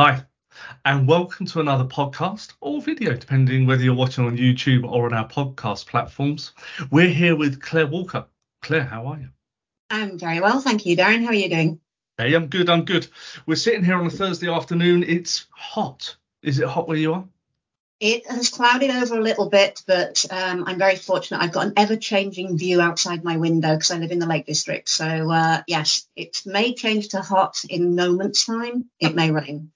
Hi, and welcome to another podcast or video, depending whether you're watching on YouTube or on our podcast platforms. We're here with Claire Walker. Claire, how are you? I'm very well, thank you, Darren. How are you doing? Hey, I'm good. I'm good. We're sitting here on a Thursday afternoon. It's hot. Is it hot where you are? It has clouded over a little bit, but um, I'm very fortunate. I've got an ever-changing view outside my window because I live in the Lake District. So uh, yes, it may change to hot in moments time. It may rain.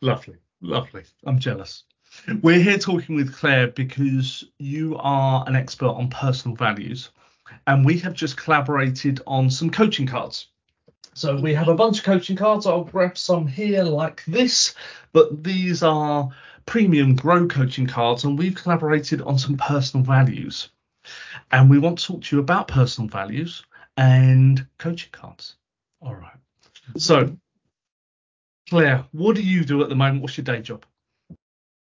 Lovely, lovely. I'm jealous. We're here talking with Claire because you are an expert on personal values, and we have just collaborated on some coaching cards. So we have a bunch of coaching cards. I'll grab some here like this, but these are premium grow coaching cards, and we've collaborated on some personal values. And we want to talk to you about personal values and coaching cards. All right. So Claire, what do you do at the moment? What's your day job?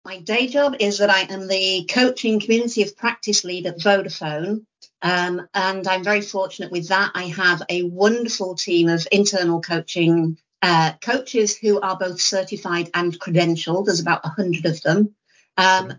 My day job is that I am the coaching community of practice lead at Vodafone. Um, and I'm very fortunate with that. I have a wonderful team of internal coaching uh, coaches who are both certified and credentialed. There's about 100 of them. Um,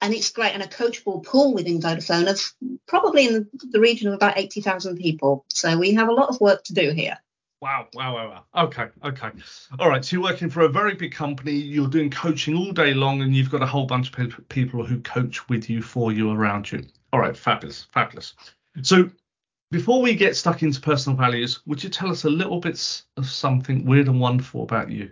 and it's great. And a coachable pool within Vodafone of probably in the region of about 80,000 people. So we have a lot of work to do here. Wow, wow, wow, wow. Okay, okay. All right. So you're working for a very big company. You're doing coaching all day long, and you've got a whole bunch of people who coach with you, for you, around you. All right, fabulous, fabulous. So before we get stuck into personal values, would you tell us a little bit of something weird and wonderful about you?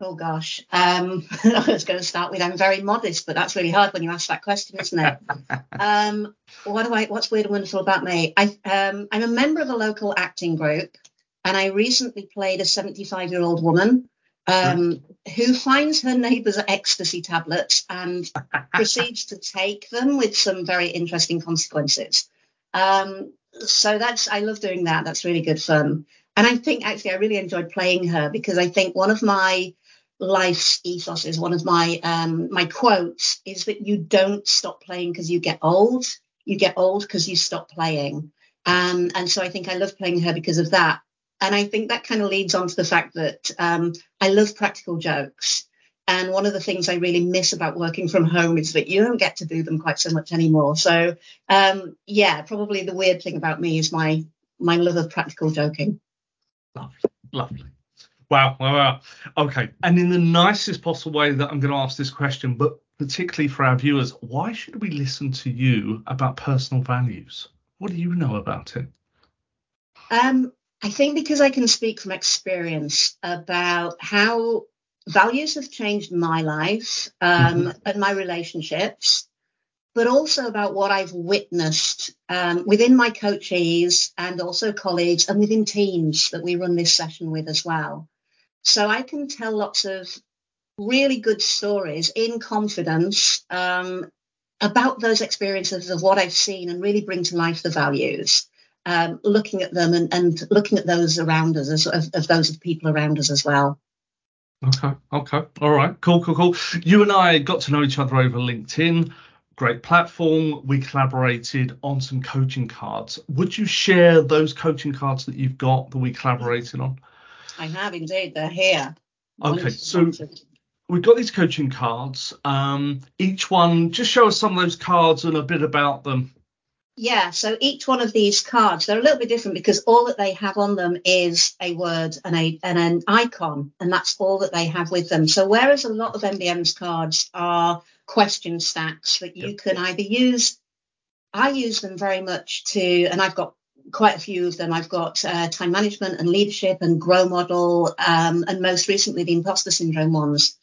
Oh gosh, um, I was going to start with I'm very modest, but that's really hard when you ask that question, isn't it? um, what do I? What's weird and wonderful about me? I, um, I'm a member of a local acting group. And I recently played a 75 year old woman um, who finds her neighbor's ecstasy tablets and proceeds to take them with some very interesting consequences. Um, so that's I love doing that. That's really good fun. And I think actually I really enjoyed playing her because I think one of my life's ethos is one of my um, my quotes is that you don't stop playing because you get old. You get old because you stop playing. Um, and so I think I love playing her because of that. And I think that kind of leads on to the fact that um, I love practical jokes. And one of the things I really miss about working from home is that you don't get to do them quite so much anymore. So um, yeah, probably the weird thing about me is my my love of practical joking. Lovely, lovely. Wow, wow, wow. Okay, and in the nicest possible way that I'm going to ask this question, but particularly for our viewers, why should we listen to you about personal values? What do you know about it? Um, I think because I can speak from experience about how values have changed my life um, mm-hmm. and my relationships, but also about what I've witnessed um, within my coaches and also colleagues and within teams that we run this session with as well. So I can tell lots of really good stories in confidence um, about those experiences of what I've seen and really bring to life the values um, looking at them and, and looking at those around us as of, of those of people around us as well. Okay, okay, all right, cool, cool, cool. You and I got to know each other over LinkedIn. Great platform. We collaborated on some coaching cards. Would you share those coaching cards that you've got that we collaborated on? I have indeed. They're here. Okay, so we've got these coaching cards. Um, each one, just show us some of those cards and a bit about them. Yeah, so each one of these cards, they're a little bit different because all that they have on them is a word and a and an icon, and that's all that they have with them. So whereas a lot of MBM's cards are question stacks that you yep. can either use, I use them very much to, and I've got quite a few of them. I've got uh, time management and leadership and grow model, um, and most recently the imposter syndrome ones.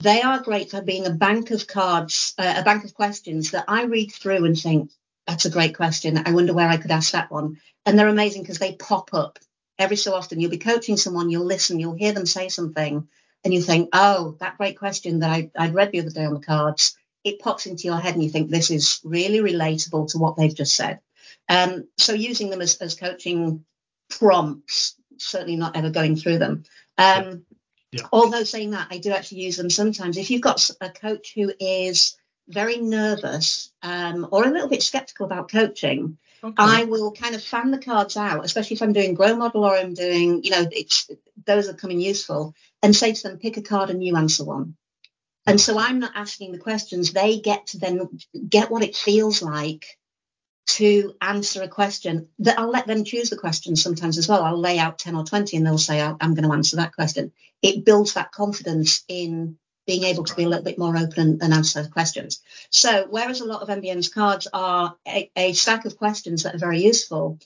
They are great for being a bank of cards, uh, a bank of questions that I read through and think, that's a great question. I wonder where I could ask that one. And they're amazing because they pop up every so often. You'll be coaching someone, you'll listen, you'll hear them say something, and you think, oh, that great question that I, I'd read the other day on the cards, it pops into your head and you think this is really relatable to what they've just said. Um, so using them as, as coaching prompts, certainly not ever going through them. Um, yeah. Although saying that, I do actually use them sometimes. If you've got a coach who is very nervous um, or a little bit skeptical about coaching, okay. I will kind of fan the cards out, especially if I'm doing grow model or I'm doing, you know, it's those are coming useful, and say to them, pick a card and you answer one. And so I'm not asking the questions. They get to then get what it feels like to answer a question that I'll let them choose the question sometimes as well. I'll lay out 10 or 20 and they'll say, I'm going to answer that question. It builds that confidence in being able to be a little bit more open and answer questions. So whereas a lot of MBM's cards are a, a stack of questions that are very useful,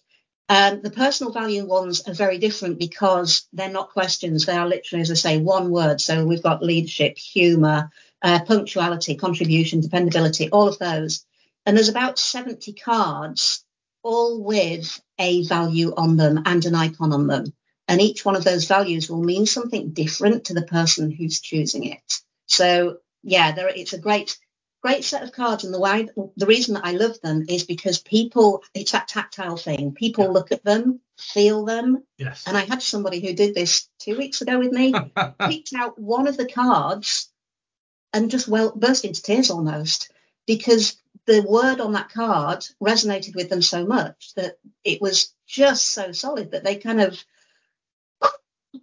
um, the personal value ones are very different because they're not questions. They are literally, as I say, one word. So we've got leadership, humour, uh, punctuality, contribution, dependability, all of those. And there's about 70 cards, all with a value on them and an icon on them. And each one of those values will mean something different to the person who's choosing it. So yeah, there, it's a great, great set of cards. And the why, the reason that I love them is because people, it's that tactile thing. People yeah. look at them, feel them. Yes. And I had somebody who did this two weeks ago with me, picked out one of the cards and just well burst into tears almost because the word on that card resonated with them so much that it was just so solid that they kind of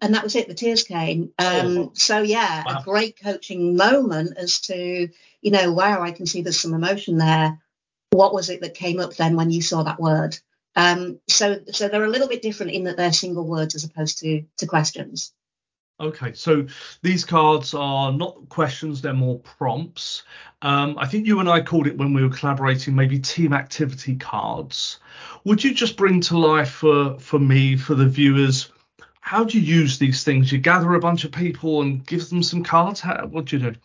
and that was it the tears came um, oh. so yeah wow. a great coaching moment as to you know wow i can see there's some emotion there what was it that came up then when you saw that word um, so so they're a little bit different in that they're single words as opposed to to questions Okay, so these cards are not questions, they're more prompts. Um, I think you and I called it when we were collaborating, maybe team activity cards. Would you just bring to life for, for me, for the viewers, how do you use these things? You gather a bunch of people and give them some cards? How, what do you do?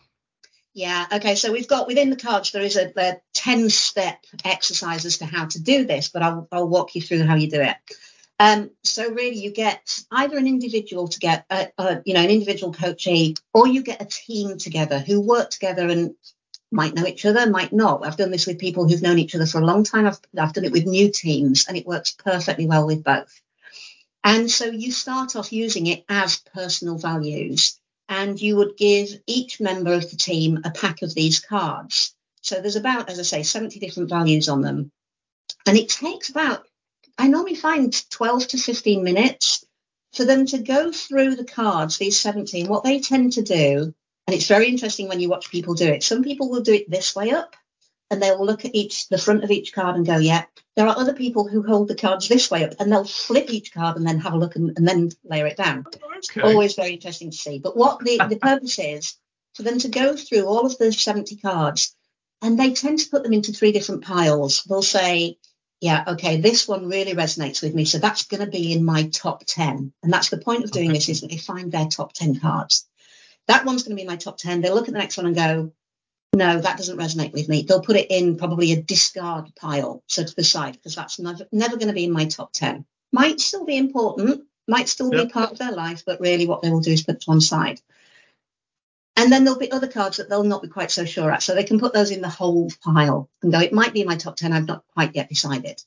Yeah, okay, so we've got within the cards, there is a, a 10 step exercise as to how to do this, but I'll, I'll walk you through how you do it. Um, so really, you get either an individual to get a, a, you know an individual coachee, or you get a team together who work together and might know each other, might not. I've done this with people who've known each other for a long time. I've, I've done it with new teams, and it works perfectly well with both. And so you start off using it as personal values, and you would give each member of the team a pack of these cards. So there's about, as I say, 70 different values on them. And it takes about I normally find 12 to 15 minutes for them to go through the cards, these 17. What they tend to do, and it's very interesting when you watch people do it, some people will do it this way up and they'll look at each the front of each card and go, yeah. There are other people who hold the cards this way up and they'll flip each card and then have a look and, and then layer it down. Okay. Always very interesting to see. But what the, the purpose is for them to go through all of the 70 cards and they tend to put them into three different piles. They'll say, yeah, okay, this one really resonates with me. So that's going to be in my top 10. And that's the point of doing okay. this is that they find their top 10 cards. That one's going to be my top 10. They'll look at the next one and go, no, that doesn't resonate with me. They'll put it in probably a discard pile, so to the side, because that's never, never going to be in my top 10. Might still be important, might still yep. be part of their life, but really what they will do is put it to one side. And then there'll be other cards that they'll not be quite so sure at. So they can put those in the whole pile and go, it might be in my top 10. I've not quite yet decided.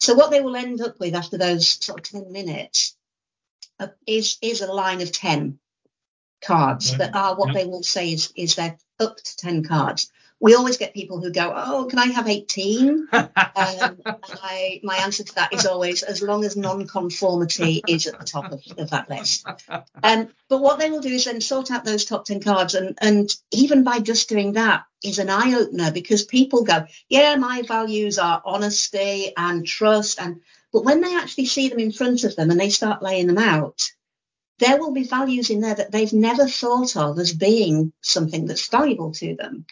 So what they will end up with after those sort of 10 minutes uh, is, is a line of 10 cards that are what yep. they will say is, is their up to 10 cards we always get people who go, "Oh, can I have 18?" um, I, my answer to that is always, as long as non-conformity is at the top of, of that list. Um, but what they will do is then sort out those top 10 cards, and and even by just doing that is an eye opener because people go, "Yeah, my values are honesty and trust," and but when they actually see them in front of them and they start laying them out, there will be values in there that they've never thought of as being something that's valuable to them.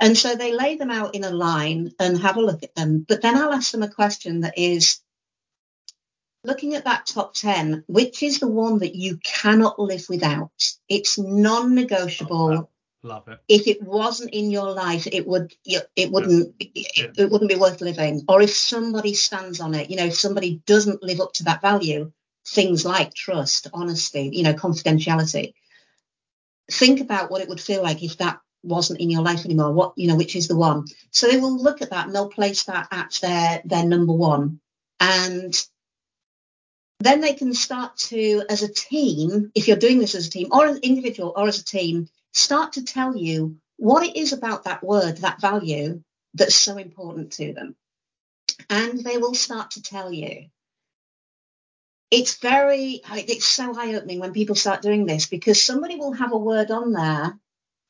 And so they lay them out in a line and have a look at them. But then I'll ask them a question that is looking at that top 10, which is the one that you cannot live without? It's non negotiable. Love it. If it wasn't in your life, it would it wouldn't yeah. it, wouldn't be worth living. Or if somebody stands on it, you know, if somebody doesn't live up to that value, things like trust, honesty, you know, confidentiality. Think about what it would feel like if that wasn't in your life anymore what you know which is the one. So they will look at that and they'll place that at their their number one. And then they can start to as a team if you're doing this as a team or an individual or as a team start to tell you what it is about that word that value that's so important to them. And they will start to tell you it's very, it's so eye opening when people start doing this because somebody will have a word on there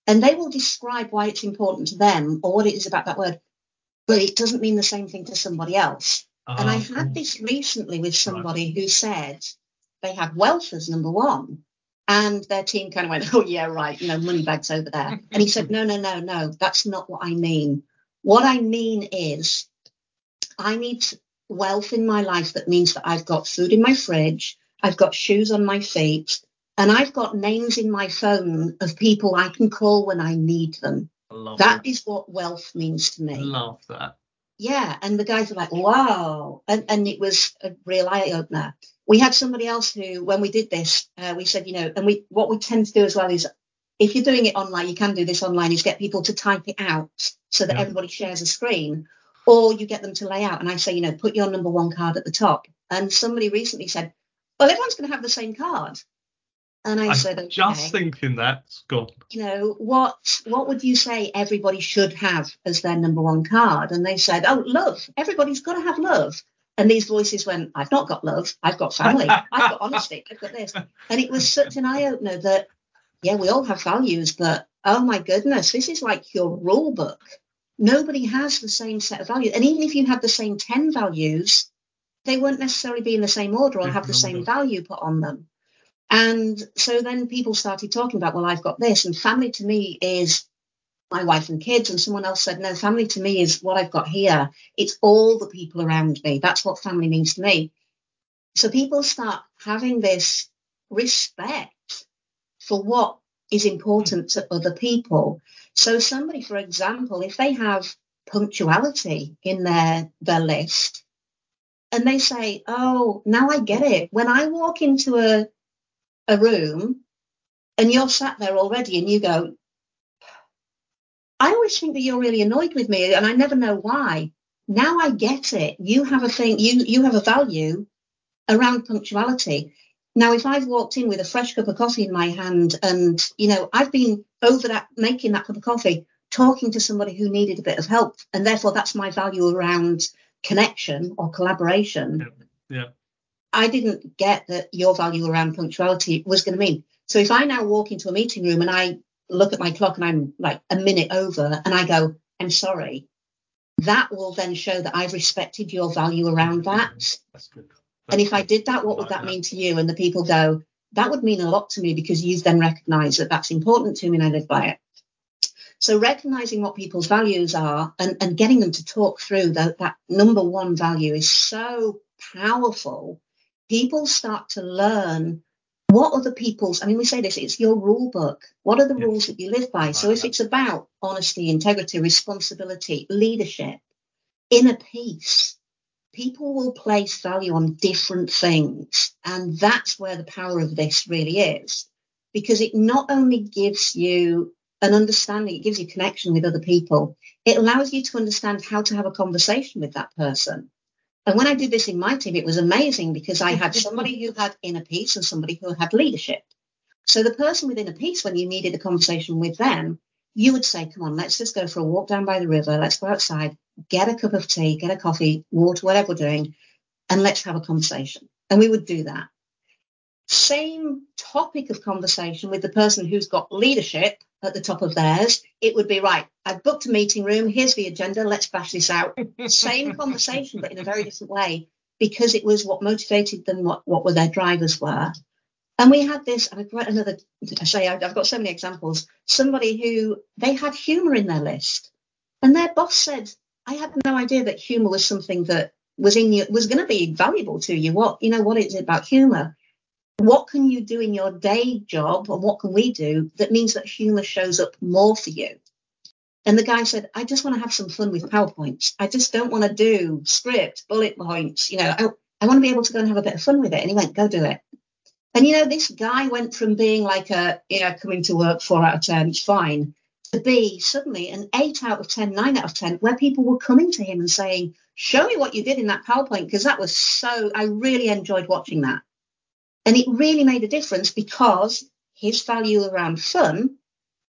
and they will describe why it's important to them or what it is about that word, but it doesn't mean the same thing to somebody else. Uh, and I uh-huh. had this recently with somebody who said they have wealth as number one. And their team kind of went, oh, yeah, right, you know, money bags over there. And he said, no, no, no, no, that's not what I mean. What I mean is I need wealth in my life that means that I've got food in my fridge, I've got shoes on my feet, and I've got names in my phone of people I can call when I need them. Love That, that is what wealth means to me. Love that. Yeah, and the guys were like, wow, and and it was a real eye opener. We had somebody else who, when we did this, uh, we said, you know, and we what we tend to do as well is, if you're doing it online, you can do this online, is get people to type it out so that yeah. everybody shares a screen or you get them to lay out. And I say, you know, put your number one card at the top. And somebody recently said, well, everyone's going to have the same card. And I, I said, okay, just thinking that, Scott. You know, what what would you say everybody should have as their number one card? And they said, oh, love. Everybody's got to have love. And these voices went, I've not got love. I've got family. I've got honesty. I've got this. And it was such an eye opener that, yeah, we all have values, but oh my goodness, this is like your rule book nobody has the same set of values. And even if you had the same 10 values, they won't necessarily be in the same order or have the same value put on them. And so then people started talking about, well, I've got this. And family to me is my wife and kids. And someone else said, no, family to me is what I've got here. It's all the people around me. That's what family means to me. So people start having this respect for what is important to other people. So somebody, for example, if they have punctuality in their, their list and they say, oh, now I get it. When I walk into a, a room and you're sat there already and you go, I always think that you're really annoyed with me and I never know why. Now I get it. You have a thing, you, you have a value around punctuality. Now, if I've walked in with a fresh cup of coffee in my hand and, you know, I've been over that, making that cup of coffee, talking to somebody who needed a bit of help, and therefore that's my value around connection or collaboration. Yeah. yeah. I didn't get that your value around punctuality was going to mean. So if I now walk into a meeting room and I look at my clock and I'm like a minute over and I go, I'm sorry, that will then show that I've respected your value around that. That's good. And if I did that, what would that mean to you? And the people go, that would mean a lot to me because you've then recognized that that's important to me and I live by it. So recognizing what people's values are and, and getting them to talk through that, that number one value is so powerful. People start to learn what other people's, I mean, we say this, it's your rule book. What are the yes. rules that you live by? So if it's about honesty, integrity, responsibility, leadership, inner peace, people will place value on different things. And that's where the power of this really is, because it not only gives you an understanding, it gives you connection with other people, it allows you to understand how to have a conversation with that person. And when I did this in my team, it was amazing because I had somebody who had inner peace and somebody who had leadership. So the person with inner peace, when you needed a conversation with them, you would say, come on, let's just go for a walk down by the river. Let's go outside, get a cup of tea, get a coffee, water, whatever we're doing, and let's have a conversation. And we would do that. Same topic of conversation with the person who's got leadership at the top of theirs. It would be right. I've booked a meeting room. Here's the agenda. Let's bash this out. Same conversation, but in a very different way because it was what motivated them, what, what were their drivers were. And we had this, I've got another, I say, I've got so many examples. Somebody who they had humor in their list, and their boss said, I had no idea that humor was something that was in you, was going to be valuable to you. What, you know, what is it about humor? What can you do in your day job, and what can we do that means that humor shows up more for you? And the guy said, I just want to have some fun with PowerPoints. I just don't want to do script, bullet points. You know, oh, I, I want to be able to go and have a bit of fun with it. And he went, go do it. And you know, this guy went from being like a, you know, coming to work four out of 10, it's fine, to be suddenly an eight out of 10, nine out of 10, where people were coming to him and saying, show me what you did in that PowerPoint, because that was so, I really enjoyed watching that. And it really made a difference because his value around fun,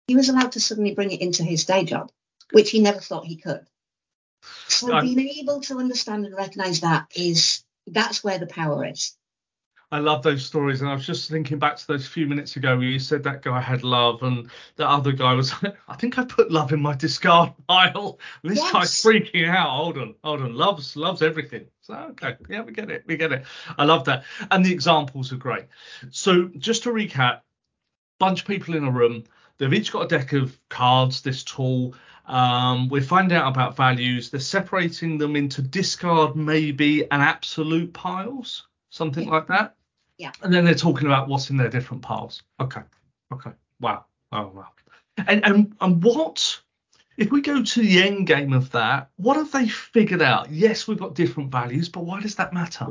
he was allowed to suddenly bring it into his day job, which he never thought he could. So being able to understand and recognize that is, that's where the power is. I love those stories, and I was just thinking back to those few minutes ago where you said that guy had love, and the other guy was. I think I put love in my discard pile. This yes. guy's freaking out. Hold on, hold on. Loves loves everything. So okay, yeah, we get it, we get it. I love that, and the examples are great. So just to recap, bunch of people in a room. They've each got a deck of cards. This tool. Um, we're finding out about values. They're separating them into discard, maybe, and absolute piles, something yeah. like that. Yeah. And then they're talking about what's in their different piles. Okay. Okay. Wow. Oh wow. And and and what if we go to the end game of that, what have they figured out? Yes, we've got different values, but why does that matter?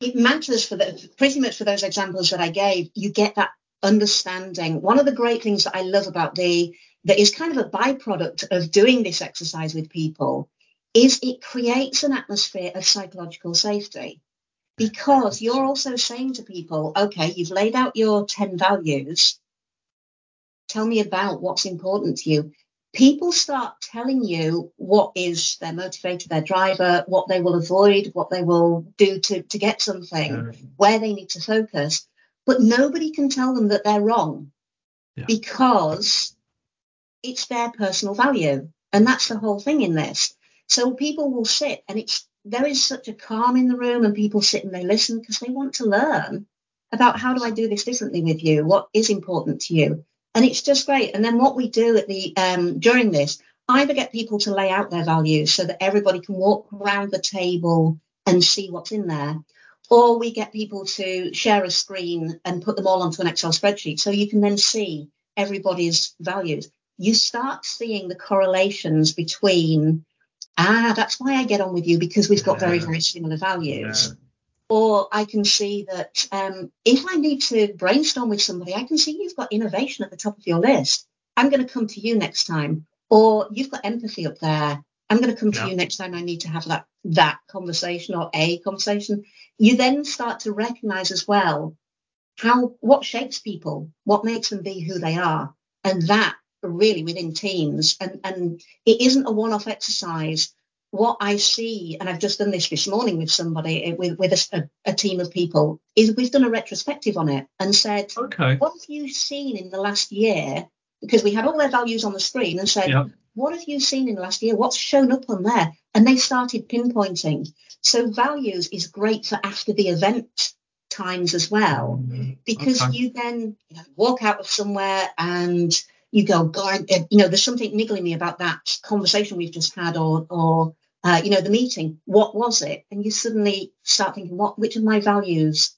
It matters for the pretty much for those examples that I gave, you get that understanding. One of the great things that I love about the that is kind of a byproduct of doing this exercise with people is it creates an atmosphere of psychological safety because you're also saying to people, okay, you've laid out your 10 values. Tell me about what's important to you. People start telling you what is their motivator, their driver, what they will avoid, what they will do to, to get something, yeah. where they need to focus. But nobody can tell them that they're wrong yeah. because it's their personal value. And that's the whole thing in this. So people will sit and it's there is such a calm in the room and people sit and they listen because they want to learn about how do I do this differently with you? What is important to you? And it's just great. And then what we do at the um, during this, either get people to lay out their values so that everybody can walk around the table and see what's in there, or we get people to share a screen and put them all onto an Excel spreadsheet so you can then see everybody's values. You start seeing the correlations between ah, that's why I get on with you because we've got very, very similar values. Yeah. Or I can see that um, if I need to brainstorm with somebody, I can see you've got innovation at the top of your list. I'm going to come to you next time. Or you've got empathy up there. I'm going to come yeah. to you next time I need to have that that conversation or a conversation. You then start to recognize as well how what shapes people, what makes them be who they are, and that really within teams. And, and it isn't a one-off exercise. What I see, and I've just done this this morning with somebody, eh, with, with a, a team of people, is we've done a retrospective on it and said, okay. what have you seen in the last year? Because we had all their values on the screen and said, yep. what have you seen in the last year? What's shown up on there? And they started pinpointing. So values is great for after the event times as well, mm-hmm. because okay. you then you know, walk out of somewhere and you go, God, uh, you know, there's something niggling me about that conversation we've just had, or, or uh, you know, the meeting. What was it? And you suddenly start thinking, what, which of my values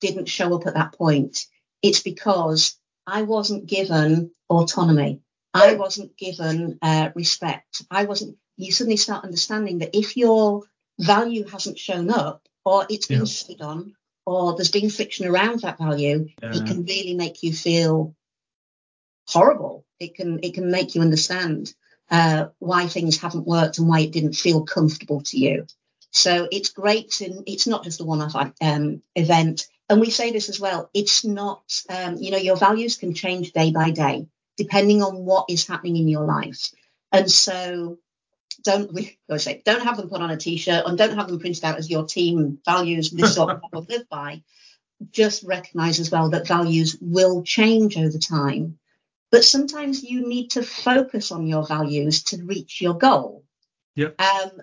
didn't show up at that point? It's because I wasn't given autonomy. I wasn't given uh, respect. I wasn't. You suddenly start understanding that if your value hasn't shown up, or it's been yeah. on, or there's been friction around that value, yeah. it can really make you feel horrible. It can it can make you understand uh, why things haven't worked and why it didn't feel comfortable to you. So it's great to it's not just a one-off um, event. And we say this as well. It's not um, you know your values can change day by day depending on what is happening in your life. And so don't we say don't have them put on a t-shirt and don't have them printed out as your team values. This is what people live by. Just recognize as well that values will change over time but sometimes you need to focus on your values to reach your goal. Yeah. Um,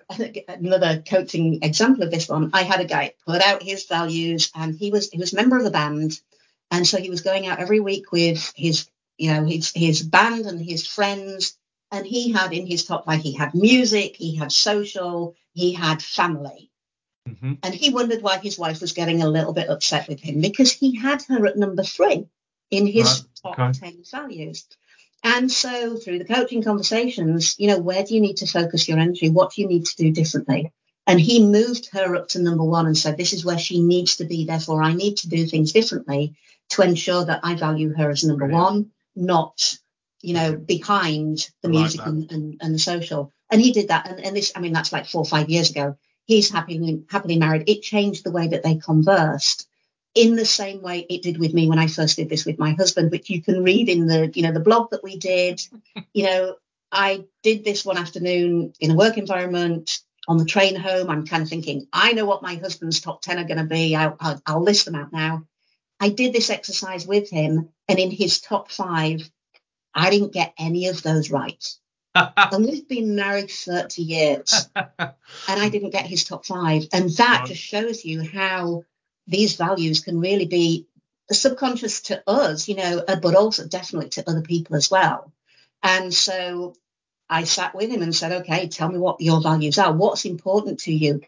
another coaching example of this one, I had a guy put out his values and he was he was a member of a band. And so he was going out every week with his, you know, his his band and his friends. And he had in his top five, he had music, he had social, he had family. Mm-hmm. And he wondered why his wife was getting a little bit upset with him because he had her at number three in his right. top okay. 10 values. And so through the coaching conversations, you know, where do you need to focus your energy? What do you need to do differently? And he moved her up to number one and said, this is where she needs to be. Therefore, I need to do things differently to ensure that I value her as number one, not, you know, behind the music and, and, and, the social. And he did that. And, and this, I mean, that's like four or five years ago. He's happily, happily married. It changed the way that they conversed in the same way it did with me when I first did this with my husband, which you can read in the, you know, the blog that we did. You know, I did this one afternoon in a work environment. on the train home, I'm kind of thinking, I know what my husband's top 10 are going to be. I'll, I'll, I'll list them out now. I did this exercise with him, and in his top five, I didn't get any of those right. and we've been married 30 years, and I didn't get his top five. And that just shows you how these values can really be subconscious to us, you know, uh, but also definitely to other people as well. And so I sat with him and said, okay, tell me what your values are. What's important to you?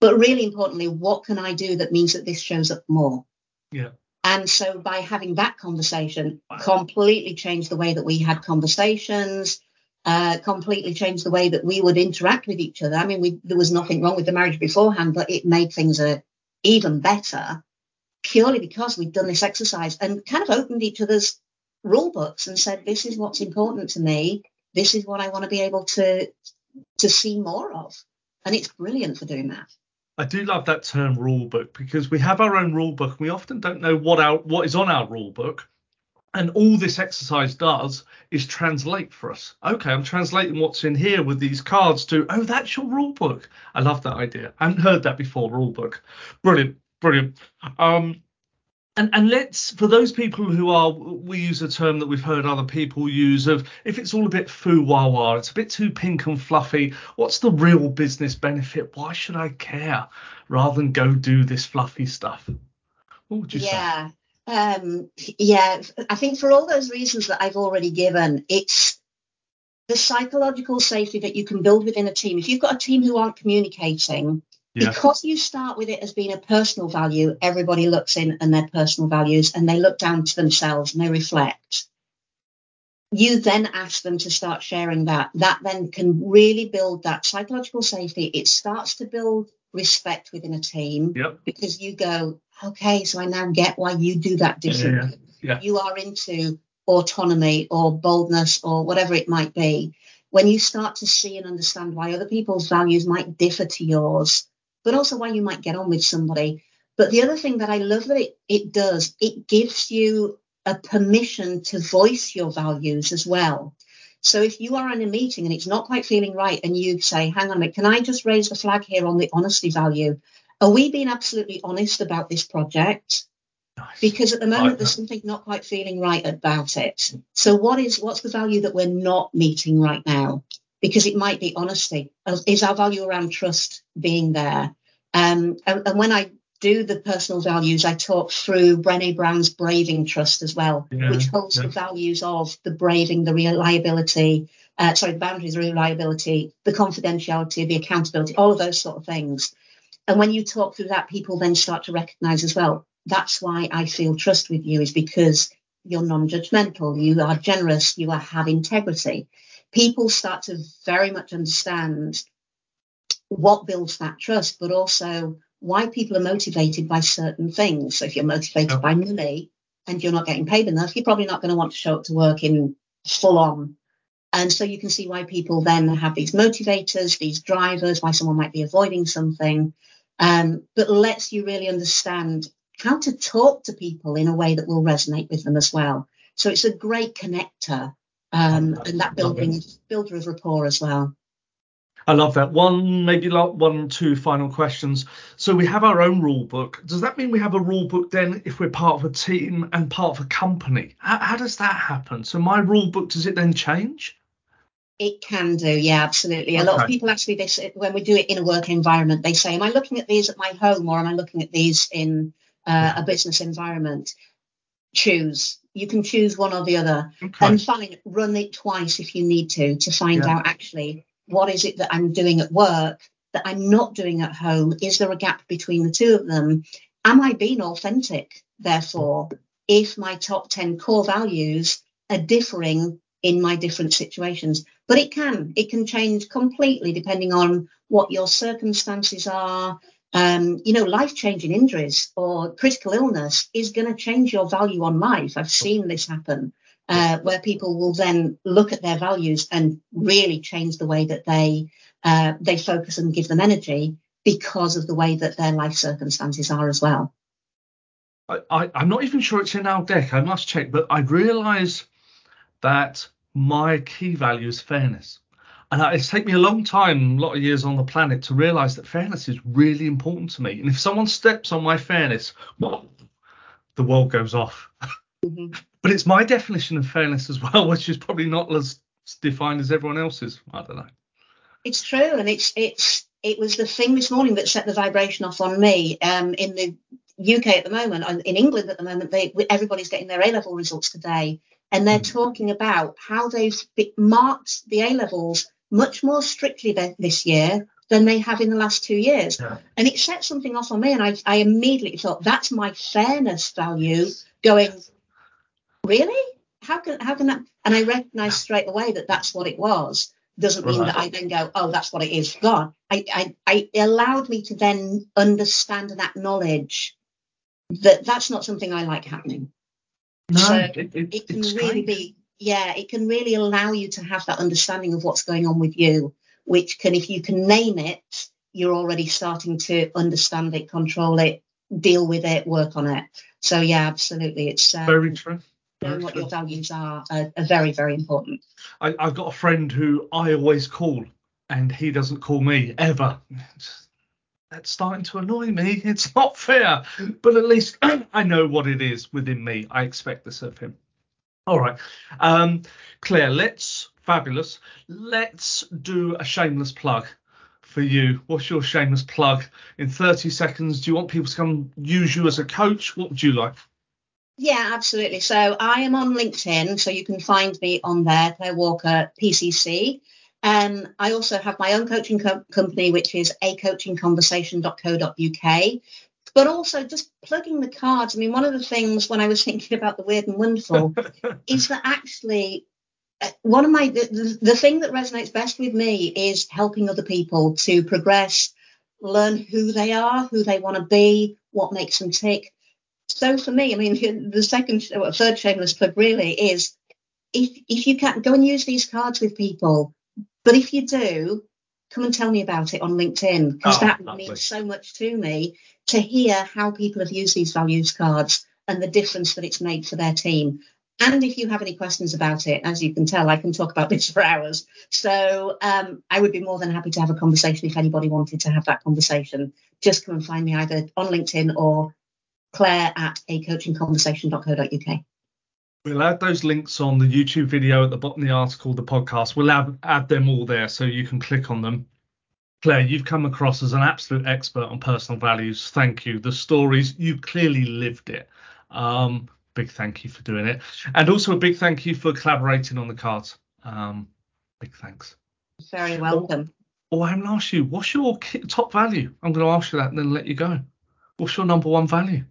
But really importantly, what can I do that means that this shows up more? Yeah. And so by having that conversation, wow. completely changed the way that we had conversations, uh, completely changed the way that we would interact with each other. I mean, we, there was nothing wrong with the marriage beforehand, but it made things uh, even better purely because we'd done this exercise and kind of opened each other's rule books and said, this is what's important to me this is what I want to be able to to see more of. And it's brilliant for doing that. I do love that term rule book because we have our own rule book and we often don't know what our what is on our rule book. And all this exercise does is translate for us. Okay, I'm translating what's in here with these cards to, oh, that's your rule book. I love that idea. I haven't heard that before, rule book. Brilliant, brilliant. Um, and and let's for those people who are we use a term that we've heard other people use of if it's all a bit foo wah wah it's a bit too pink and fluffy what's the real business benefit why should i care rather than go do this fluffy stuff what would you yeah. say um, yeah i think for all those reasons that i've already given it's the psychological safety that you can build within a team if you've got a team who aren't communicating yeah. Because you start with it as being a personal value, everybody looks in and their personal values and they look down to themselves and they reflect. You then ask them to start sharing that. That then can really build that psychological safety. It starts to build respect within a team yep. because you go, okay, so I now get why you do that differently. Yeah, yeah. You are into autonomy or boldness or whatever it might be. When you start to see and understand why other people's values might differ to yours, but also why you might get on with somebody. But the other thing that I love that it, it does, it gives you a permission to voice your values as well. So if you are in a meeting and it's not quite feeling right and you say, hang on a minute, can I just raise the flag here on the honesty value? Are we being absolutely honest about this project? Nice. Because at the moment like there's something not quite feeling right about it. So what is what's the value that we're not meeting right now? because it might be honesty. Is our value around trust being there? Um, and, and, when I do the personal values, I talk through Brené Brown's Braving Trust as well, yeah, which holds yeah. the values of the braving, the reliability, uh, sorry, the boundaries, the reliability, the confidentiality, the accountability, all of those sort of things. And when you talk through that, people then start to recognize as well. That's why I feel trust with you is because you're non-judgmental, you are generous, you are, have integrity people start to very much understand what builds that trust, but also why people are motivated by certain things. So if you're motivated by money and you're not getting paid enough, you're probably not going to want to show up to work in full on. And so you can see why people then have these motivators, these drivers, why someone might be avoiding something. Um, but lets you really understand how to talk to people in a way that will resonate with them as well. So it's a great connector um, and that building builder of rapport as well. I love that. One, maybe like one, two final questions. So we have our own rule book. Does that mean we have a rule book then if we're part of a team and part of a company? How, how does that happen? So my rule book, does it then change? It can do, yeah, absolutely. A lot of people ask me this when we do it in a work environment. They say, "Am I looking at these at my home, or am I looking at these in uh, a business environment?" Choose you can choose one or the other okay. and fine run it twice if you need to to find yeah. out actually what is it that i'm doing at work that i'm not doing at home? Is there a gap between the two of them? Am i being authentic? Therefore if my top 10 core values are differing in my different situations but it can it can change completely depending on what your circumstances are. Um, you know, life changing injuries or critical illness is going to change your value on life. I've seen this happen uh, where people will then look at their values and really change the way that they uh, they focus and give them energy because of the way that their life circumstances are as well. I, am not even sure it's in our deck. I must check, but I realise that my key value is fairness. And it's taken me a long time, a lot of years on the planet, to realise that fairness is really important to me. And if someone steps on my fairness, well, the world goes off. Mm-hmm. But it's my definition of fairness as well, which is probably not as defined as everyone else's. I don't know. It's true, and it's it's it was the thing this morning that set the vibration off on me. Um, in the UK at the moment, in England at the moment, they, everybody's getting their A level results today, and they're mm. talking about how they've marked the A levels much more strictly this year than they have in the last two years. Yeah. And it set something off on me, and I, I immediately thought that's my fairness value going. Really? How can how can that? And I recognised straight away that that's what it was. Doesn't mean right. that I then go, oh, that's what it is. God, I, I, I allowed me to then understand and acknowledge that that's not something I like happening. No, so it, it, it can really great. be, yeah, it can really allow you to have that understanding of what's going on with you, which can, if you can name it, you're already starting to understand it, control it, deal with it, work on it. So yeah, absolutely, it's um, very true. Knowing what your values are, are, are very, very important. I, I've got a friend who I always call, and he doesn't call me ever that's starting to annoy me. It's not fair, but at least I know what it is within me. I expect this of him. All right, um, Claire, let's fabulous. Let's do a shameless plug for you. What's your shameless plug in 30 seconds? Do you want people to come use you as a coach? What would you like? Yeah, absolutely. So I am on LinkedIn, so you can find me on there, Claire Walker PCC. Um, I also have my own coaching co- company, which is acoachingconversation.co.uk. But also just plugging the cards. I mean, one of the things when I was thinking about the weird and wonderful is that actually uh, one of my the, the thing that resonates best with me is helping other people to progress, learn who they are, who they want to be, what makes them tick. So for me, I mean, the second, well, third shameless plug really is if if you can go and use these cards with people, but if you do, come and tell me about it on LinkedIn because oh, that lovely. means so much to me to hear how people have used these values cards and the difference that it's made for their team. And if you have any questions about it, as you can tell, I can talk about this for hours. So um, I would be more than happy to have a conversation if anybody wanted to have that conversation. Just come and find me either on LinkedIn or claire at acoachingconversation.co.uk. We'll add those links on the YouTube video at the bottom of the article, the podcast. We'll add, add them all there so you can click on them. Claire, you've come across as an absolute expert on personal values. Thank you. The stories, you clearly lived it. Um, big thank you for doing it. And also a big thank you for collaborating on the cards. Um, big thanks. Very welcome. Oh, I'm going to ask you, what's your top value? I'm going to ask you that and then let you go. What's your number one value?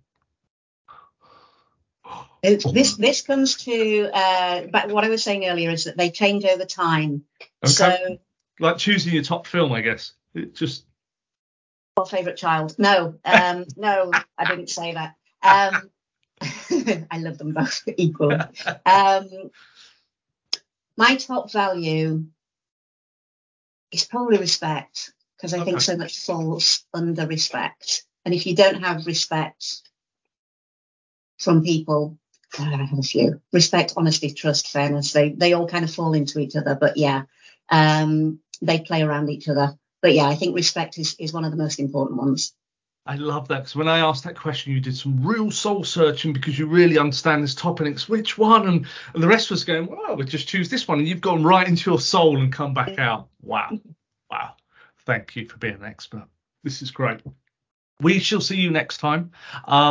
This this comes to uh, but what I was saying earlier is that they change over time. Okay. So like choosing your top film, I guess. It just or favorite child. No, um, no, I didn't say that. Um, I love them both equally. Um, my top value is probably respect because I okay. think so much falls under respect. And if you don't have respect from people, I have a few. Respect, honesty, trust, fairness. They they all kind of fall into each other, but yeah, um, they play around each other. But yeah, I think respect is, is one of the most important ones. I love that because when I asked that question, you did some real soul searching because you really understand this topic. It's which one, and, and the rest was going, well, we'll just choose this one, and you've gone right into your soul and come back out. Wow, wow! Thank you for being an expert. This is great. We shall see you next time. Um,